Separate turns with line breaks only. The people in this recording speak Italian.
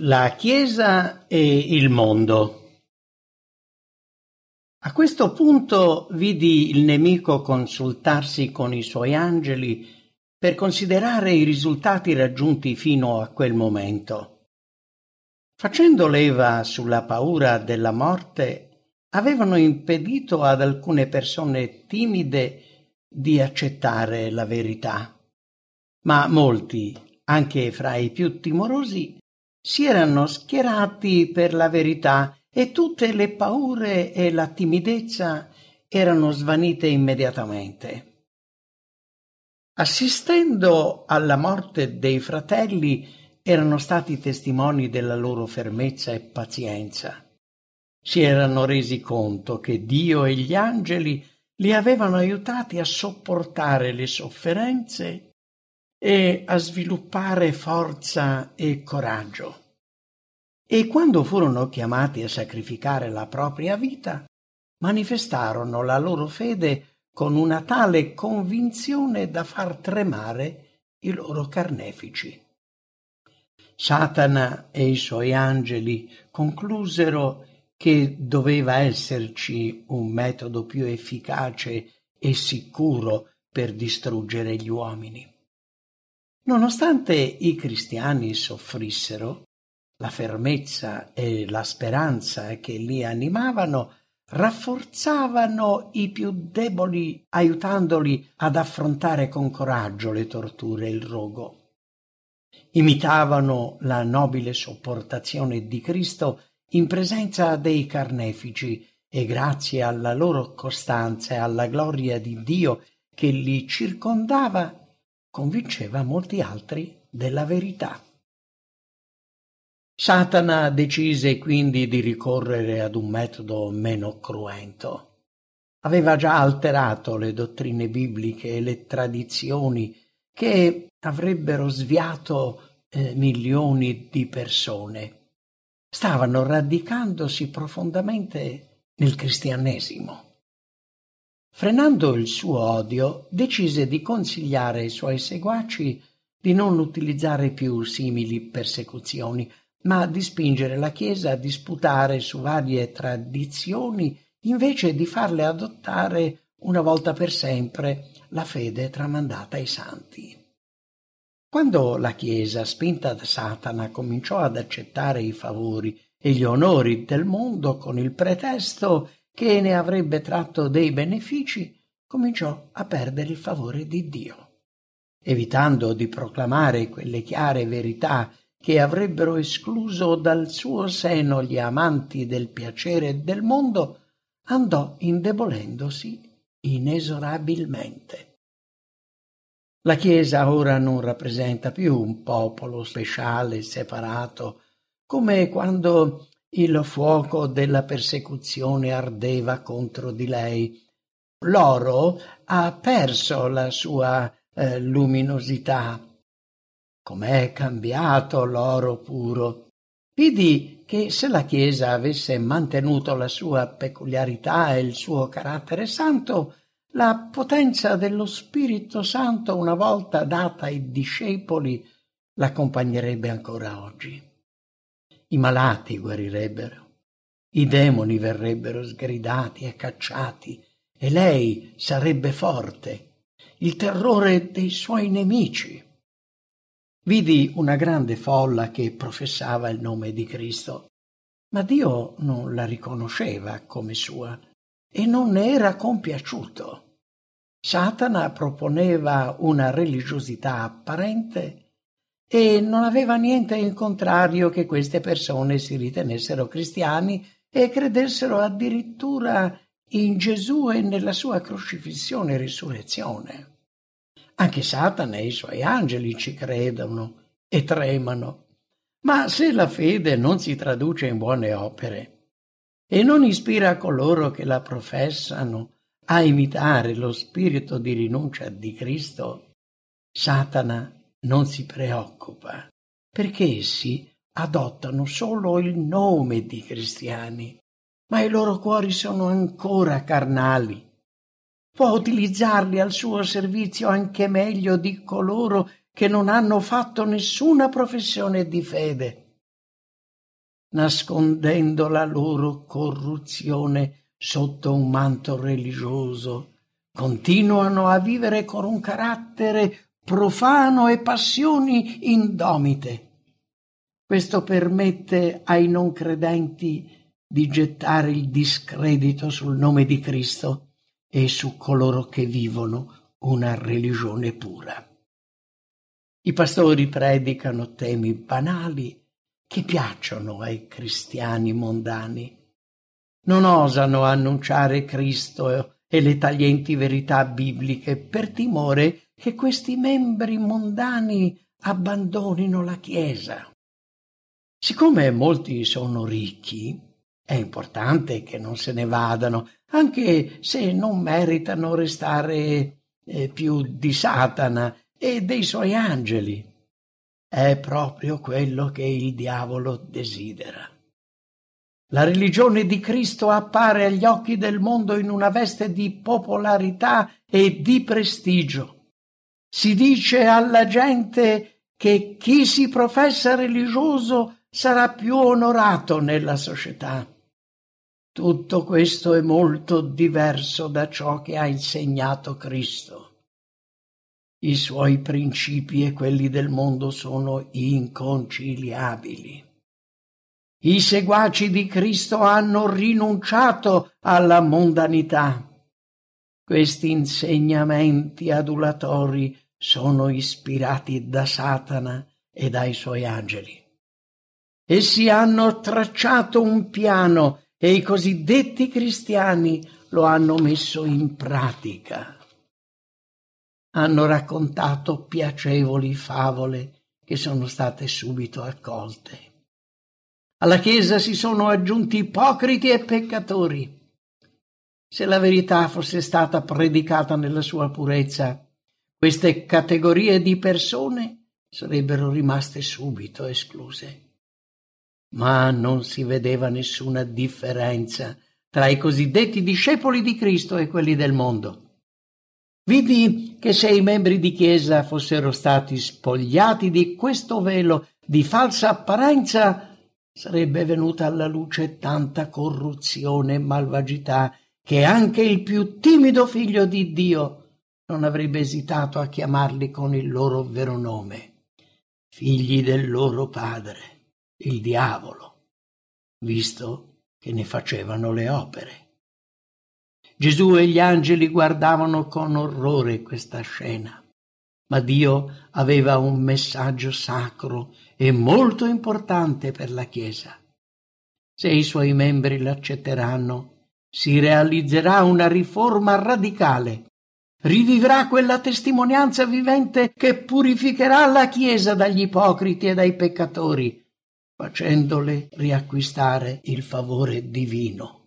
La Chiesa e il mondo. A questo punto vidi il nemico consultarsi con i suoi angeli per considerare i risultati raggiunti fino a quel momento. Facendo leva sulla paura della morte, avevano impedito ad alcune persone timide di accettare la verità. Ma molti, anche fra i più timorosi, si erano schierati per la verità e tutte le paure e la timidezza erano svanite immediatamente. Assistendo alla morte dei fratelli erano stati testimoni della loro fermezza e pazienza. Si erano resi conto che Dio e gli angeli li avevano aiutati a sopportare le sofferenze e a sviluppare forza e coraggio. E quando furono chiamati a sacrificare la propria vita, manifestarono la loro fede con una tale convinzione da far tremare i loro carnefici. Satana e i suoi angeli conclusero che doveva esserci un metodo più efficace e sicuro per distruggere gli uomini. Nonostante i cristiani soffrissero, la fermezza e la speranza che li animavano rafforzavano i più deboli aiutandoli ad affrontare con coraggio le torture e il rogo. Imitavano la nobile sopportazione di Cristo in presenza dei carnefici e grazie alla loro costanza e alla gloria di Dio che li circondava convinceva molti altri della verità. Satana decise quindi di ricorrere ad un metodo meno cruento. Aveva già alterato le dottrine bibliche e le tradizioni che avrebbero sviato eh, milioni di persone. Stavano radicandosi profondamente nel cristianesimo. Frenando il suo odio, decise di consigliare ai suoi seguaci di non utilizzare più simili persecuzioni, ma di spingere la Chiesa a disputare su varie tradizioni invece di farle adottare una volta per sempre la fede tramandata ai santi. Quando la Chiesa, spinta da Satana, cominciò ad accettare i favori e gli onori del mondo con il pretesto che ne avrebbe tratto dei benefici, cominciò a perdere il favore di Dio. Evitando di proclamare quelle chiare verità che avrebbero escluso dal suo seno gli amanti del piacere e del mondo, andò indebolendosi inesorabilmente. La Chiesa ora non rappresenta più un popolo speciale, separato, come quando il fuoco della persecuzione ardeva contro di lei. L'oro ha perso la sua eh, luminosità. Com'è cambiato l'oro puro. Vidi che se la Chiesa avesse mantenuto la sua peculiarità e il suo carattere santo, la potenza dello Spirito Santo, una volta data ai discepoli, l'accompagnerebbe ancora oggi i malati guarirebbero, i demoni verrebbero sgridati e cacciati, e lei sarebbe forte, il terrore dei suoi nemici. Vidi una grande folla che professava il nome di Cristo, ma Dio non la riconosceva come sua e non ne era compiaciuto. Satana proponeva una religiosità apparente e non aveva niente in contrario che queste persone si ritenessero cristiani e credessero addirittura in Gesù e nella sua crocifissione e risurrezione. Anche Satana e i suoi angeli ci credono e tremano. Ma se la fede non si traduce in buone opere e non ispira coloro che la professano a imitare lo spirito di rinuncia di Cristo, Satana non si preoccupa, perché essi adottano solo il nome di cristiani, ma i loro cuori sono ancora carnali. Può utilizzarli al suo servizio anche meglio di coloro che non hanno fatto nessuna professione di fede. nascondendo la loro corruzione sotto un manto religioso, continuano a vivere con un carattere profano e passioni indomite. Questo permette ai non credenti di gettare il discredito sul nome di Cristo e su coloro che vivono una religione pura. I pastori predicano temi banali che piacciono ai cristiani mondani. Non osano annunciare Cristo e le taglienti verità bibliche per timore che questi membri mondani abbandonino la Chiesa. Siccome molti sono ricchi, è importante che non se ne vadano, anche se non meritano restare eh, più di Satana e dei suoi angeli. È proprio quello che il diavolo desidera. La religione di Cristo appare agli occhi del mondo in una veste di popolarità e di prestigio. Si dice alla gente che chi si professa religioso sarà più onorato nella società. Tutto questo è molto diverso da ciò che ha insegnato Cristo. I suoi principi e quelli del mondo sono inconciliabili. I seguaci di Cristo hanno rinunciato alla mondanità. Questi insegnamenti adulatori sono ispirati da Satana e dai suoi angeli. Essi hanno tracciato un piano e i cosiddetti cristiani lo hanno messo in pratica hanno raccontato piacevoli favole che sono state subito accolte. Alla Chiesa si sono aggiunti ipocriti e peccatori. Se la verità fosse stata predicata nella sua purezza, queste categorie di persone sarebbero rimaste subito escluse. Ma non si vedeva nessuna differenza tra i cosiddetti discepoli di Cristo e quelli del mondo. Vidi che se i membri di chiesa fossero stati spogliati di questo velo di falsa apparenza, sarebbe venuta alla luce tanta corruzione e malvagità che anche il più timido figlio di Dio non avrebbe esitato a chiamarli con il loro vero nome, figli del loro padre, il diavolo, visto che ne facevano le opere. Gesù e gli angeli guardavano con orrore questa scena. Ma Dio aveva un messaggio sacro e molto importante per la Chiesa. Se i suoi membri l'accetteranno, si realizzerà una riforma radicale. Rivivrà quella testimonianza vivente che purificherà la Chiesa dagli ipocriti e dai peccatori, facendole riacquistare il favore divino.